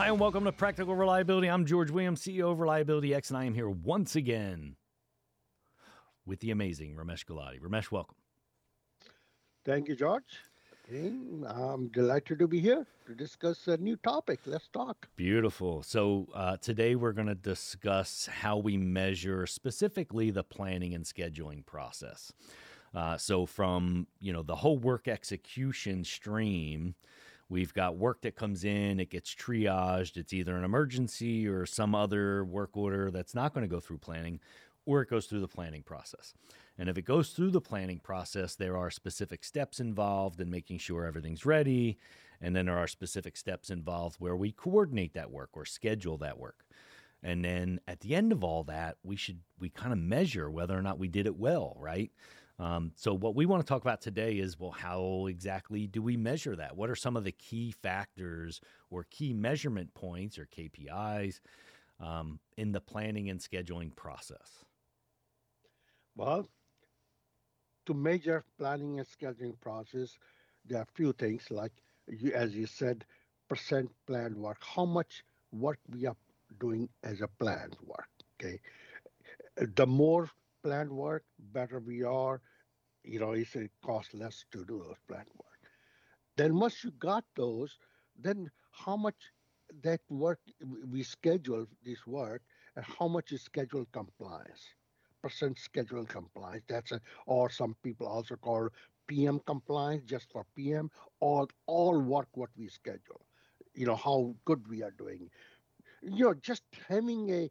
Hi, and welcome to Practical Reliability. I'm George Williams, CEO of Reliability X, and I am here once again with the amazing Ramesh Gulati. Ramesh, welcome. Thank you, George. I'm delighted to be here to discuss a new topic. Let's talk. Beautiful. So, uh, today we're going to discuss how we measure specifically the planning and scheduling process. Uh, so, from you know the whole work execution stream, we've got work that comes in, it gets triaged. It's either an emergency or some other work order that's not going to go through planning or it goes through the planning process. And if it goes through the planning process, there are specific steps involved in making sure everything's ready. And then there are specific steps involved where we coordinate that work or schedule that work. And then at the end of all that, we should we kind of measure whether or not we did it well, right? Um, so what we want to talk about today is well, how exactly do we measure that? What are some of the key factors or key measurement points or KPIs um, in the planning and scheduling process? Well, to measure planning and scheduling process, there are a few things like, you, as you said, percent planned work, how much work we are doing as a planned work. Okay, the more planned work, better we are. You know, it's, it costs less to do those plant work. Then once you got those, then how much that work we schedule this work and how much is schedule compliance percent schedule compliance. That's a, or some people also call PM compliance just for PM, or all work what we schedule. You know how good we are doing. You know, just having a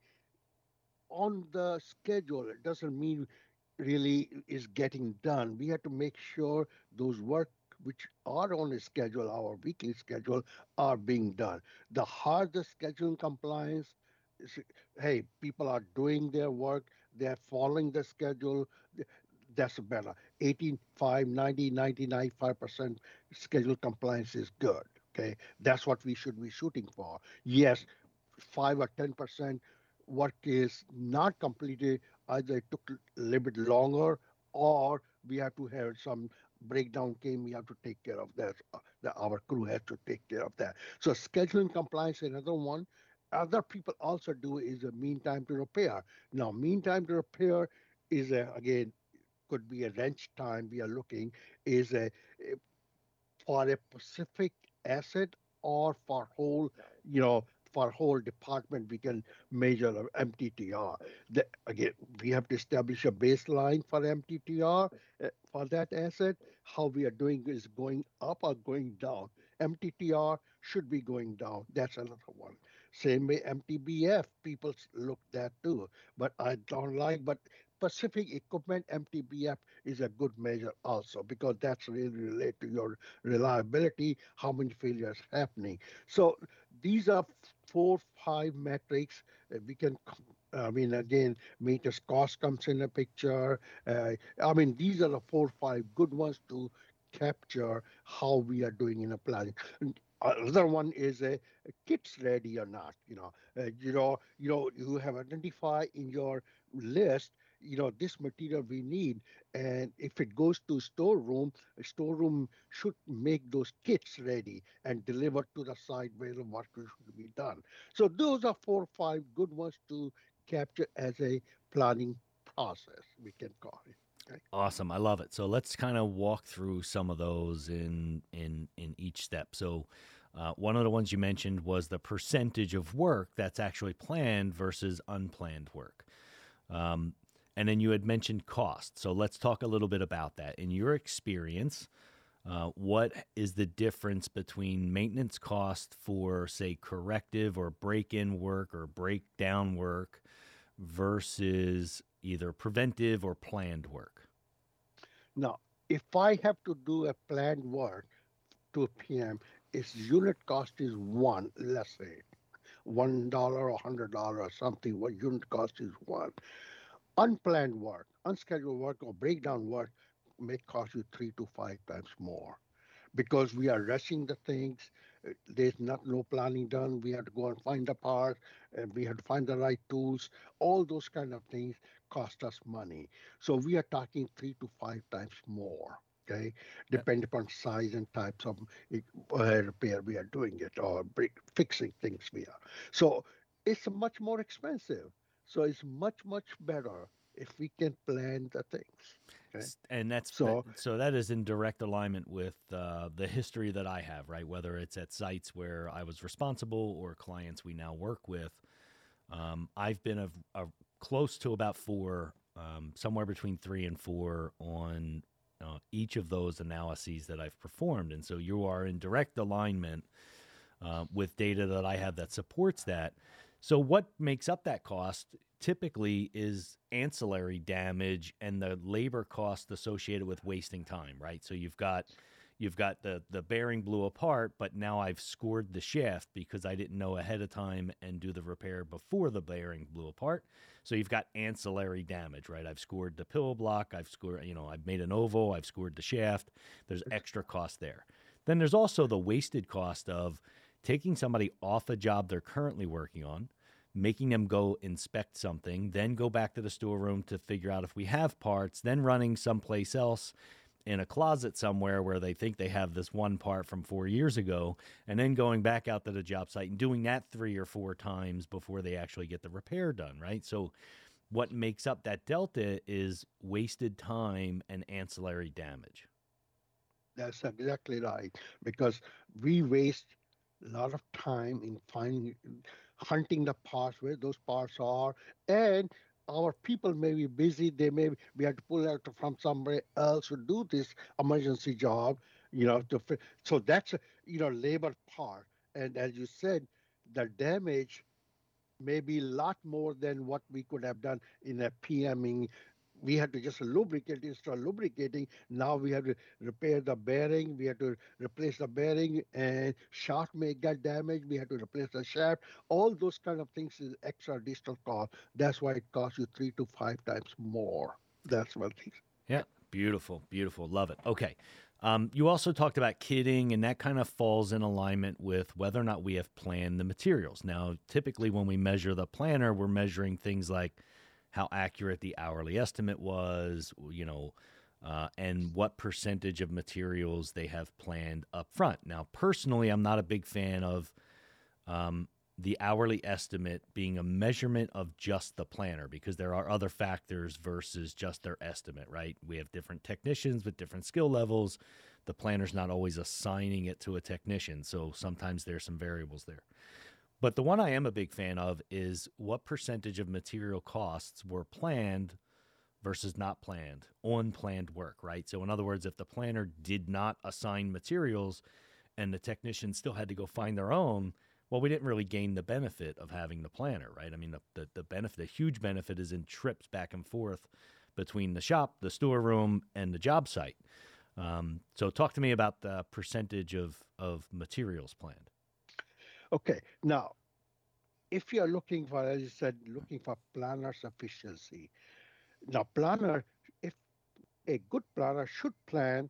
on the schedule it doesn't mean really is getting done. We have to make sure those work which are on a schedule, our weekly schedule, are being done. The harder scheduling compliance, hey, people are doing their work, they're following the schedule. That's better. 85, 90, 95% schedule compliance is good. Okay. That's what we should be shooting for. Yes, 5 or 10% work is not completed. Either it took a little bit longer or we have to have some breakdown came, we have to take care of that. Uh, the, our crew has to take care of that. So scheduling compliance, another one other people also do is a mean time to repair. Now, mean time to repair is a, again could be a wrench time we are looking is a, a for a specific asset or for whole you know for whole department we can measure MTTR. The, again, we have to establish a baseline for MTTR uh, for that asset. How we are doing is going up or going down. MTTR should be going down. That's another one. Same way MTBF, people look that too. But I don't like, but Pacific Equipment MTBF is a good measure also because that's really related to your reliability, how many failures happening. So these are four, five metrics we can I mean, again, maintenance cost comes in the picture. Uh, I mean, these are the four, five good ones to capture how we are doing in a planning. Another one is a, a kit's ready or not. You know, uh, you know, you know, you have identified in your list you know this material we need and if it goes to storeroom a storeroom should make those kits ready and deliver to the site where the work should be done so those are four or five good ones to capture as a planning process we can call it Okay. Awesome. I love it. So let's kind of walk through some of those in in in each step. So uh, one of the ones you mentioned was the percentage of work that's actually planned versus unplanned work. Um, and then you had mentioned cost. So let's talk a little bit about that. In your experience, uh, what is the difference between maintenance cost for, say, corrective or break in work or breakdown work versus either preventive or planned work? Now, if I have to do a planned work to a PM, its unit cost is one, let's say, one dollar or hundred dollar or something. What unit cost is one. Unplanned work, unscheduled work, or breakdown work may cost you three to five times more because we are rushing the things. There's not no planning done. We have to go and find the part, and we have to find the right tools. All those kind of things cost us money. So we are talking three to five times more. Okay, depending upon size and types of uh, repair we are doing it or break, fixing things we are. So it's much more expensive. So it's much much better if we can plan the things. Okay? And that's so. That, so that is in direct alignment with uh, the history that I have, right? Whether it's at sites where I was responsible or clients we now work with. Um, I've been a, a, close to about four, um, somewhere between three and four on uh, each of those analyses that I've performed, and so you are in direct alignment uh, with data that I have that supports that. So, what makes up that cost typically is ancillary damage and the labor cost associated with wasting time, right? So you've got you've got the the bearing blew apart, but now I've scored the shaft because I didn't know ahead of time and do the repair before the bearing blew apart. So you've got ancillary damage, right? I've scored the pillow block, I've scored, you know, I've made an oval, I've scored the shaft. There's extra cost there. Then there's also the wasted cost of taking somebody off a job they're currently working on making them go inspect something, then go back to the storeroom to figure out if we have parts, then running someplace else in a closet somewhere where they think they have this one part from four years ago, and then going back out to the job site and doing that three or four times before they actually get the repair done, right? So, what makes up that delta is wasted time and ancillary damage. That's exactly right, because we waste a lot of time in finding hunting the parts where those parts are and our people may be busy they may we have to pull out from somewhere else to do this emergency job you know to so that's you know labor part. And as you said the damage may be a lot more than what we could have done in a PMing we had to just lubricate instead of lubricating. Now we have to repair the bearing. We have to replace the bearing, and shaft may get damaged. We have to replace the shaft. All those kind of things is extra additional cost. That's why it costs you three to five times more. That's one thing. Yeah, beautiful, beautiful. Love it. Okay. Um, you also talked about kitting, and that kind of falls in alignment with whether or not we have planned the materials. Now, typically, when we measure the planner, we're measuring things like how accurate the hourly estimate was, you know, uh, and what percentage of materials they have planned up front. Now, personally, I'm not a big fan of um, the hourly estimate being a measurement of just the planner because there are other factors versus just their estimate, right? We have different technicians with different skill levels. The planner's not always assigning it to a technician, so sometimes there's some variables there. But the one I am a big fan of is what percentage of material costs were planned versus not planned, on planned work, right? So, in other words, if the planner did not assign materials and the technician still had to go find their own, well, we didn't really gain the benefit of having the planner, right? I mean, the, the, the benefit, the huge benefit is in trips back and forth between the shop, the storeroom, and the job site. Um, so, talk to me about the percentage of, of materials planned. Okay, now, if you are looking for, as you said, looking for planner sufficiency, now planner, if a good planner should plan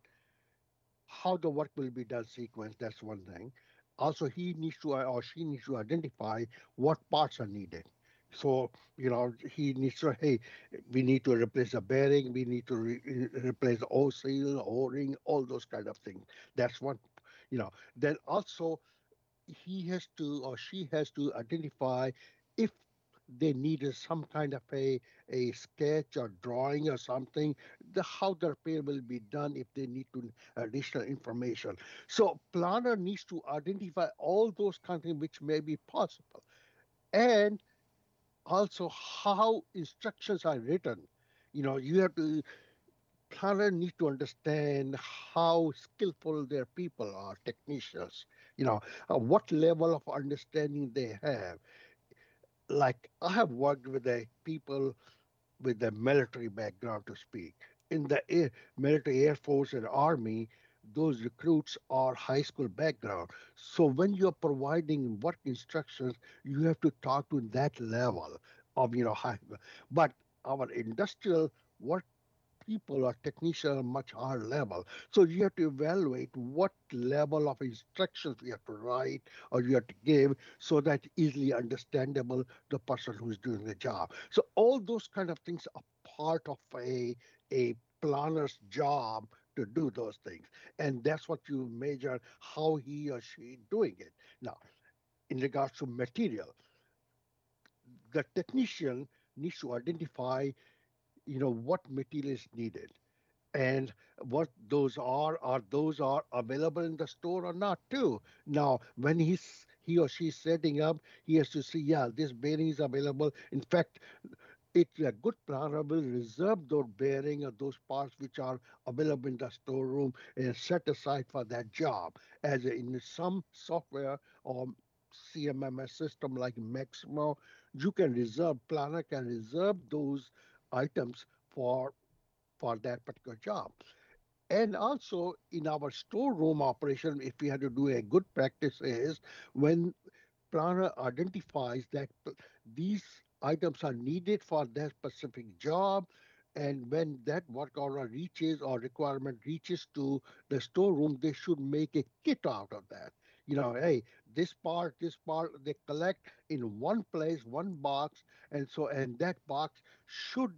how the work will be done sequence, that's one thing. Also, he needs to uh, or she needs to identify what parts are needed. So, you know, he needs to, hey, we need to replace the bearing, we need to re- replace the O seal, O ring, all those kind of things. That's one, you know. Then also, he has to or she has to identify if they needed some kind of a, a sketch or drawing or something, the how the repair will be done if they need to uh, additional information. So planner needs to identify all those kind of things which may be possible. And also how instructions are written. You know, you have to planner need to understand how skillful their people are, technicians you know, uh, what level of understanding they have. Like I have worked with the people with the military background to speak. In the air, military Air Force and Army, those recruits are high school background. So when you're providing work instructions, you have to talk to that level of you know high. But our industrial work people or technicians at a much higher level. So you have to evaluate what level of instructions you have to write or you have to give so that easily understandable the person who's doing the job. So all those kind of things are part of a a planner's job to do those things. And that's what you measure how he or she doing it. Now, in regards to material, the technician needs to identify, you know, what material is needed and what those are are those are available in the store or not too. Now when he's he or she's setting up he has to see yeah this bearing is available. In fact it's a good planner will reserve those bearing or those parts which are available in the storeroom and set aside for that job. As in some software or CMMS system like Maximo, you can reserve, planner can reserve those items for, for that particular job. And also in our storeroom operation, if we had to do a good practice is when planner identifies that these items are needed for that specific job, and when that work order reaches or requirement reaches to the storeroom, they should make a kit out of that you know, hey, this part, this part, they collect in one place, one box, and so and that box should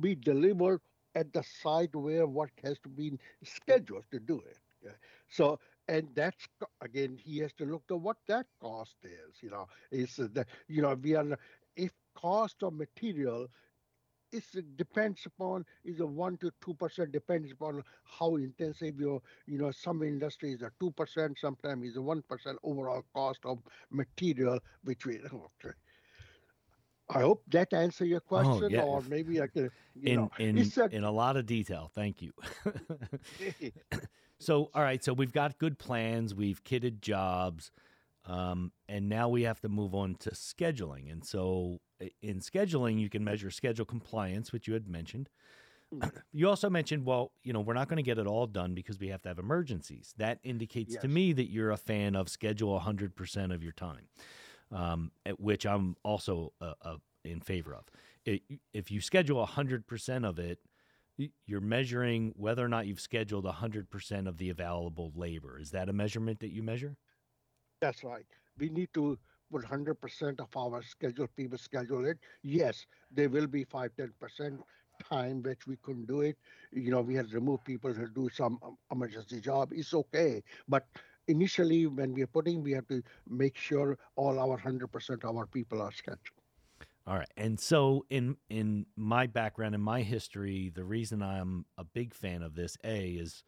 be delivered at the site where work has to be scheduled to do it. So and that's again he has to look at what that cost is. You know, is that you know we are if cost of material it depends upon is a one to two percent depends upon how intensive your you know some industries are two percent sometimes is a one percent overall cost of material which we okay. I hope that answer your oh, question, oh, yeah. or maybe I can. in know, in a, in a lot of detail. Thank you. so, all right. So we've got good plans. We've kitted jobs. Um, and now we have to move on to scheduling. And so in scheduling, you can measure schedule compliance, which you had mentioned. Hmm. You also mentioned, well, you know, we're not going to get it all done because we have to have emergencies. That indicates yes. to me that you're a fan of schedule 100% of your time, um, at which I'm also uh, uh, in favor of. It, if you schedule 100% of it, you're measuring whether or not you've scheduled 100% of the available labor. Is that a measurement that you measure? That's right. We need to put 100% of our scheduled people schedule it. Yes, there will be 5 10% time which we couldn't do it. You know, we had to remove people to do some um, emergency job. It's okay. But initially, when we are putting, we have to make sure all our 100% of our people are scheduled. All right. And so in in my background and my history, the reason I'm a big fan of this A is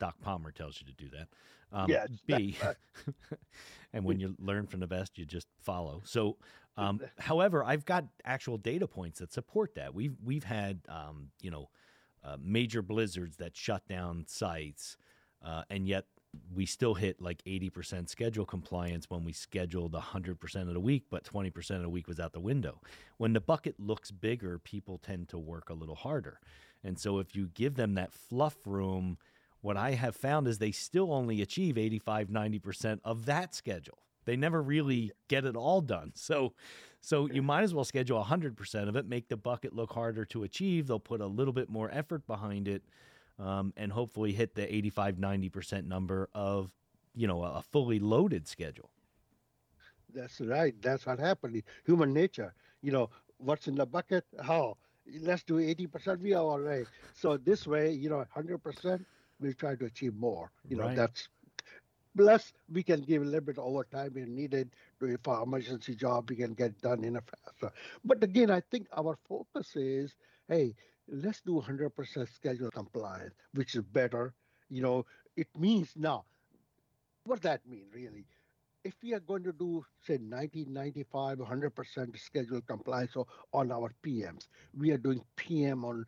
Doc Palmer tells you to do that. Um, yes, B, and when you learn from the best, you just follow. So, um, however, I've got actual data points that support that. We've we've had um, you know uh, major blizzards that shut down sites, uh, and yet we still hit like 80% schedule compliance when we scheduled 100% of the week, but 20% of the week was out the window. When the bucket looks bigger, people tend to work a little harder. And so if you give them that fluff room what I have found is they still only achieve 85, 90% of that schedule. They never really get it all done. So so you might as well schedule 100% of it, make the bucket look harder to achieve. They'll put a little bit more effort behind it um, and hopefully hit the 85, 90% number of, you know, a fully loaded schedule. That's right. That's what happened. Human nature. You know, what's in the bucket? How? Let's do 80%. We are all right. So this way, you know, 100%, we try to achieve more. You know, right. that's plus we can give a little bit of overtime if needed to for emergency job we can get done in a faster. But again, I think our focus is, hey, let's do 100% schedule compliance, which is better. You know, it means now, what does that mean really? If we are going to do, say, 90, 95, 100% schedule compliance on our PMs, we are doing PM on,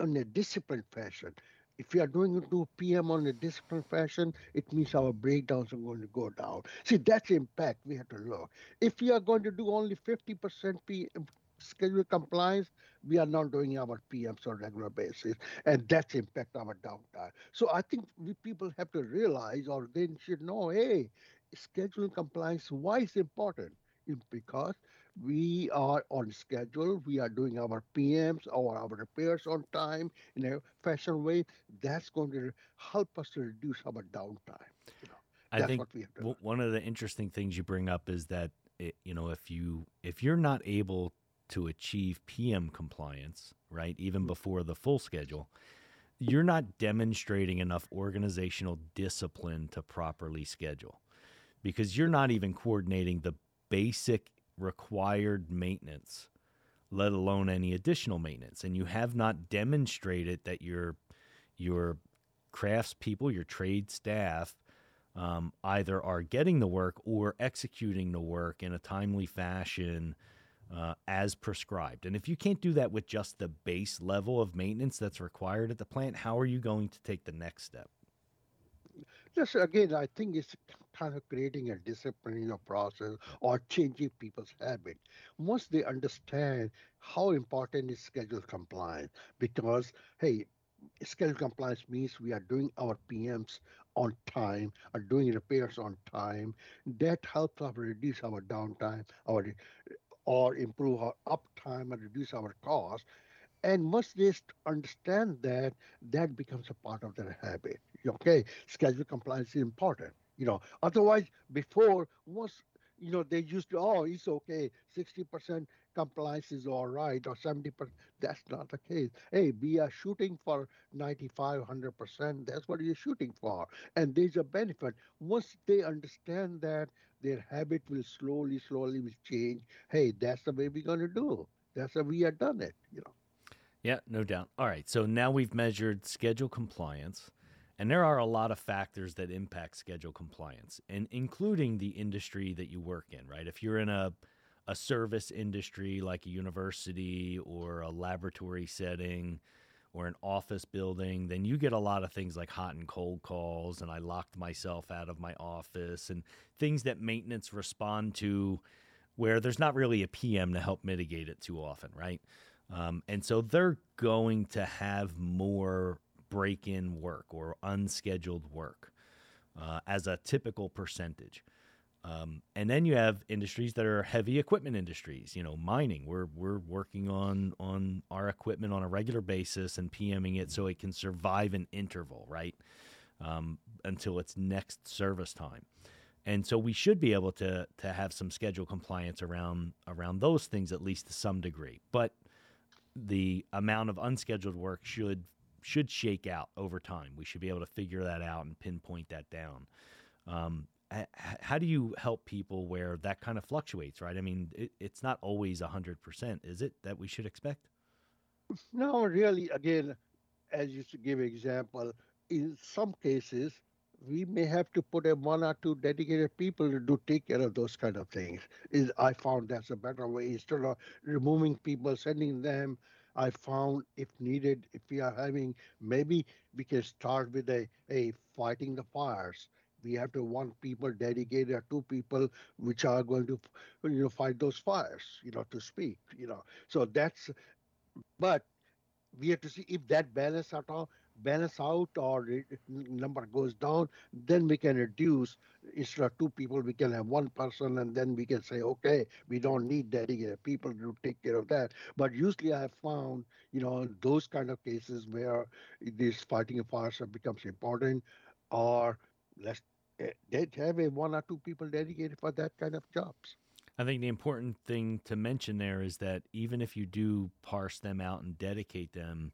on a disciplined fashion if we are doing it to PM on a disciplined fashion, it means our breakdowns are going to go down. See, that's impact we have to look. If we are going to do only 50% PM schedule compliance, we are not doing our PMs on a regular basis, and that's impact our downtime. So I think we people have to realize, or they should know, hey, schedule compliance, why is important? Because we are on schedule. We are doing our PMs or our repairs on time in a fashion way. That's going to help us to reduce our downtime. You know, I think one of the interesting things you bring up is that it, you know if you if you're not able to achieve PM compliance, right, even mm-hmm. before the full schedule, you're not demonstrating enough organizational discipline to properly schedule because you're not even coordinating the basic required maintenance, let alone any additional maintenance. And you have not demonstrated that your your craftspeople, your trade staff, um, either are getting the work or executing the work in a timely fashion uh, as prescribed. And if you can't do that with just the base level of maintenance that's required at the plant, how are you going to take the next step? Just again, I think it's kind of creating a discipline in your process or changing people's habit. Once they understand how important is schedule compliance, because hey, schedule compliance means we are doing our PMs on time, are doing repairs on time. That helps us reduce our downtime, our or improve our uptime and reduce our cost. And once they understand that, that becomes a part of their habit. Okay, schedule compliance is important. You know, otherwise, before once you know they used to, oh, it's okay, sixty percent compliance is all right, or seventy percent. That's not the case. Hey, we are shooting for 95, 100 percent. That's what you're shooting for, and there's a benefit once they understand that their habit will slowly, slowly will change. Hey, that's the way we're going to do. That's how we have done it, you know. Yeah, no doubt. All right, so now we've measured schedule compliance, and there are a lot of factors that impact schedule compliance, and including the industry that you work in, right? If you're in a a service industry like a university or a laboratory setting, or an office building, then you get a lot of things like hot and cold calls, and I locked myself out of my office, and things that maintenance respond to where there's not really a PM to help mitigate it too often, right? Um, and so they're going to have more break in work or unscheduled work uh, as a typical percentage. Um, and then you have industries that are heavy equipment industries. You know, mining. We're we're working on on our equipment on a regular basis and PMing it so it can survive an interval, right, um, until its next service time. And so we should be able to to have some schedule compliance around around those things at least to some degree. But the amount of unscheduled work should should shake out over time. We should be able to figure that out and pinpoint that down. Um, how do you help people where that kind of fluctuates, right? I mean, it, it's not always 100%, is it, that we should expect? No, really, again, as you give example, in some cases, we may have to put a one or two dedicated people to do take care of those kind of things. Is I found that's a better way instead of removing people, sending them. I found if needed, if we are having maybe we can start with a, a fighting the fires. We have to one people dedicated or two people which are going to you know fight those fires you know to speak you know. So that's but we have to see if that balance at all balance out or number goes down then we can reduce. Instead of two people we can have one person and then we can say okay we don't need dedicated people to take care of that. But usually i have found you know those kind of cases where this fighting fires becomes important or let's eh, they have a one or two people dedicated for that kind of jobs. I think the important thing to mention there is that even if you do parse them out and dedicate them,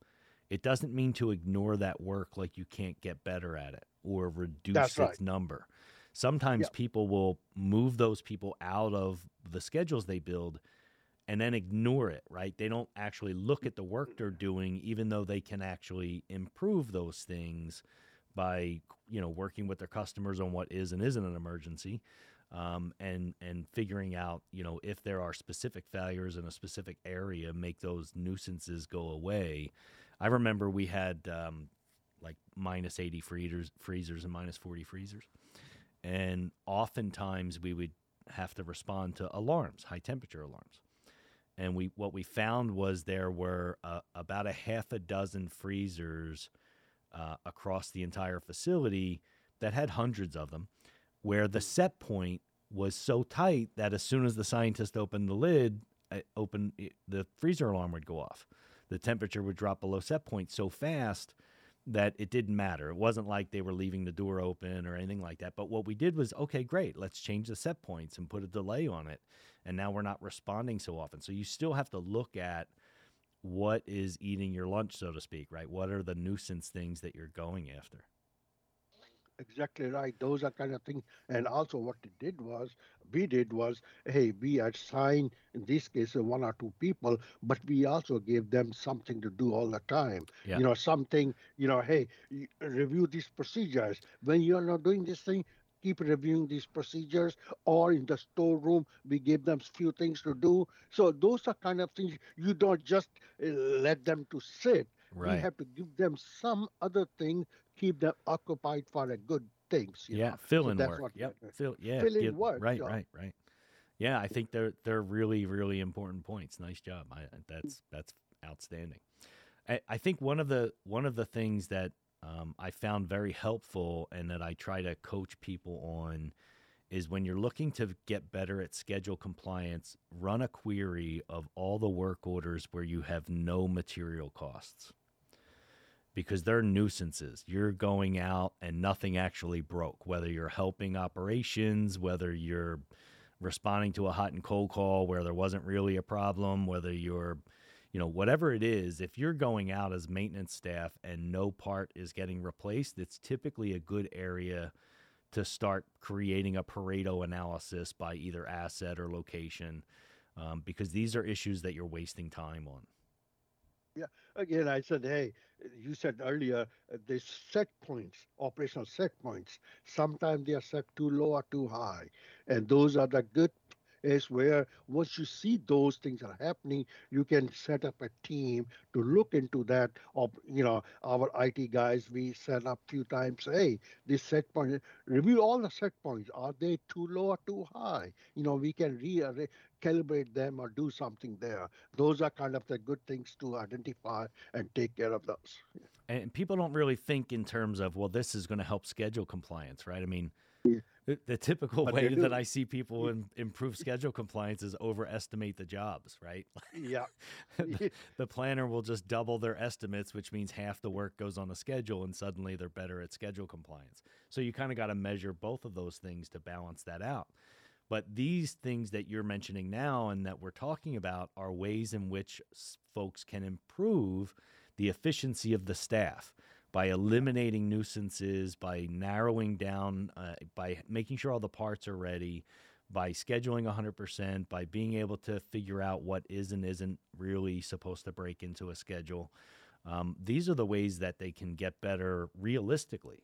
it doesn't mean to ignore that work like you can't get better at it or reduce That's its right. number. Sometimes people will move those people out of the schedules they build and then ignore it, right? They don't actually look at the work they're doing, even though they can actually improve those things by you know working with their customers on what is and isn't an emergency um, and and figuring out you know if there are specific failures in a specific area make those nuisances go away i remember we had um, like minus 80 freezers freezers and minus 40 freezers and oftentimes we would have to respond to alarms high temperature alarms and we what we found was there were uh, about a half a dozen freezers uh, across the entire facility that had hundreds of them, where the set point was so tight that as soon as the scientist opened the lid, uh, open the freezer alarm would go off. The temperature would drop below set point so fast that it didn't matter. It wasn't like they were leaving the door open or anything like that. But what we did was, okay, great, let's change the set points and put a delay on it. And now we're not responding so often. So you still have to look at what is eating your lunch, so to speak, right? What are the nuisance things that you're going after? Exactly right. Those are kind of things. And also, what it did was, we did was, hey, we assigned in this case one or two people, but we also gave them something to do all the time. Yeah. You know, something. You know, hey, review these procedures. When you are not doing this thing, keep reviewing these procedures. Or in the storeroom, we give them few things to do. So those are kind of things you don't just uh, let them to sit. Right. We have to give them some other thing keep them occupied for a good things. yeah, know? fill so work. Yep, fill yeah, fill in work. Right, right, right. Yeah, I think they're they're really really important points. Nice job. I, that's that's outstanding. I, I think one of the one of the things that um, I found very helpful and that I try to coach people on is when you're looking to get better at schedule compliance, run a query of all the work orders where you have no material costs because they're nuisances. You're going out and nothing actually broke, whether you're helping operations, whether you're responding to a hot and cold call where there wasn't really a problem, whether you're, you know, whatever it is, if you're going out as maintenance staff and no part is getting replaced, it's typically a good area to start creating a Pareto analysis by either asset or location um, because these are issues that you're wasting time on. Yeah. Again, I said, hey, you said earlier, uh, the set points, operational set points, sometimes they are set too low or too high. And those are the good is where once you see those things are happening, you can set up a team to look into that. Of you know, our IT guys, we set up few times. Hey, this set point, review all the set points. Are they too low or too high? You know, we can re calibrate them or do something there. Those are kind of the good things to identify and take care of those. And people don't really think in terms of, well, this is going to help schedule compliance, right? I mean, yeah. The, typical but way that I see people in, improve schedule compliance is overestimate the jobs, right? Yeah. the, the planner will just double their estimates, which means half the work goes on the schedule, and suddenly they're better at schedule compliance. So you kind of got to measure both of those things to balance that out. But these things that you're mentioning now and that we're talking about are ways in which folks can improve the efficiency of the staff by eliminating nuisances, by narrowing down, uh, by making sure all the parts are ready, by scheduling 100%, by being able to figure out what is and isn't really supposed to break into a schedule. Um, these are the ways that they can get better realistically.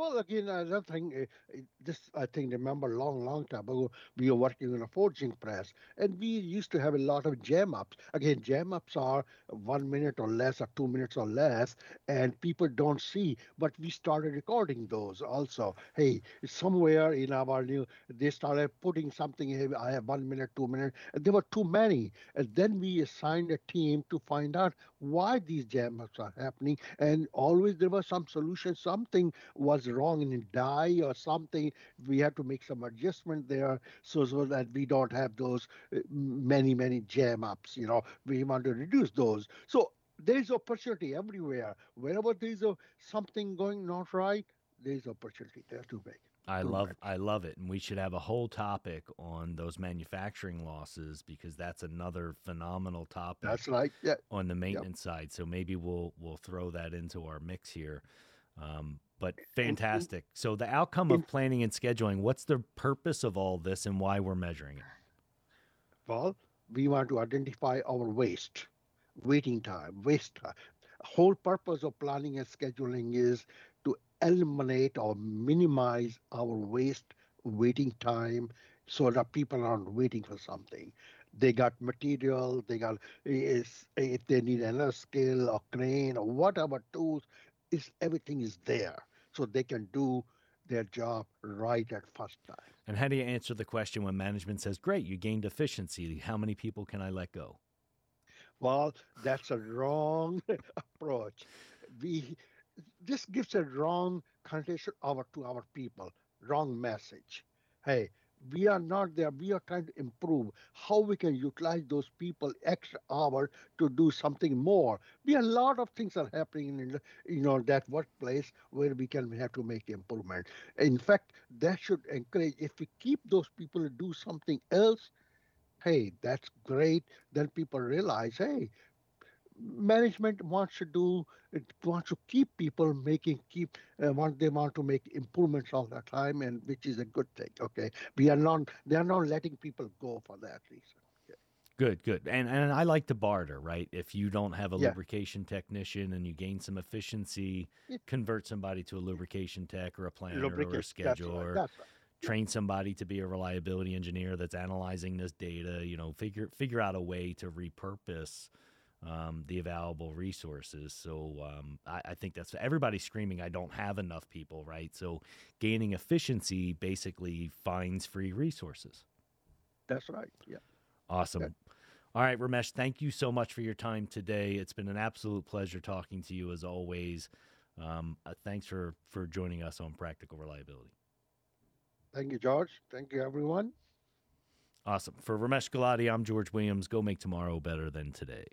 Well, again, another thing, uh, this I think remember long, long time ago, we were working on a forging press, and we used to have a lot of jam ups. Again, jam ups are one minute or less, or two minutes or less, and people don't see. But we started recording those also. Hey, somewhere in our new, they started putting something. Hey, I have one minute, two minutes, and there were too many. And then we assigned a team to find out why these jam ups are happening, and always there was some solution. Something was wrong in die or something, we have to make some adjustment there so, so that we don't have those uh, many, many jam ups. You know, we want to reduce those. So there's opportunity everywhere. Wherever there's a, something going not right, there's opportunity there to make. I love I love it, and we should have a whole topic on those manufacturing losses because that's another phenomenal topic. That's right. Yeah. On the maintenance yep. side, so maybe we'll we'll throw that into our mix here. Um, but fantastic. So the outcome of planning and scheduling, what's the purpose of all this and why we're measuring it? Well, we want to identify our waste, waiting time, waste time. Whole purpose of planning and scheduling is to eliminate or minimize our waste waiting time so that people aren't waiting for something. They got material, they got if they need another skill or crane or whatever tools, is everything is there so they can do their job right at first time. And how do you answer the question when management says, "Great, you gained efficiency. How many people can I let go?" Well, that's a wrong approach. We this gives a wrong condition over to our people, wrong message. Hey, we are not there. We are trying to improve how we can utilize those people extra hour to do something more. We a lot of things are happening in you know that workplace where we can have to make improvement. In fact, that should encourage if we keep those people to do something else. Hey, that's great. Then people realize, hey, management wants to do it wants to keep people making keep uh, want they want to make improvements all the time and which is a good thing okay? We are not they are not letting people go for that reason. Good, good. And and I like to barter, right? If you don't have a yeah. lubrication technician and you gain some efficiency, convert somebody to a lubrication tech or a planner or a lubricate that's right scheduler, right. train somebody to be a reliability engineer that's analyzing this data, you know, figure figure out a way to repurpose um, the available resources. So um, I, I think that's everybody's screaming, I don't have enough people, right? So gaining efficiency basically finds free resources. that's right yeah Awesome. All right, Ramesh, thank you so much for your time today. It's been an absolute pleasure talking to you as always. Um, uh, thanks for, for joining us on Practical Reliability. thank you george thank you everyone Awesome. For Ramesh Gulati, I'm George Williams. Go make tomorrow better than today.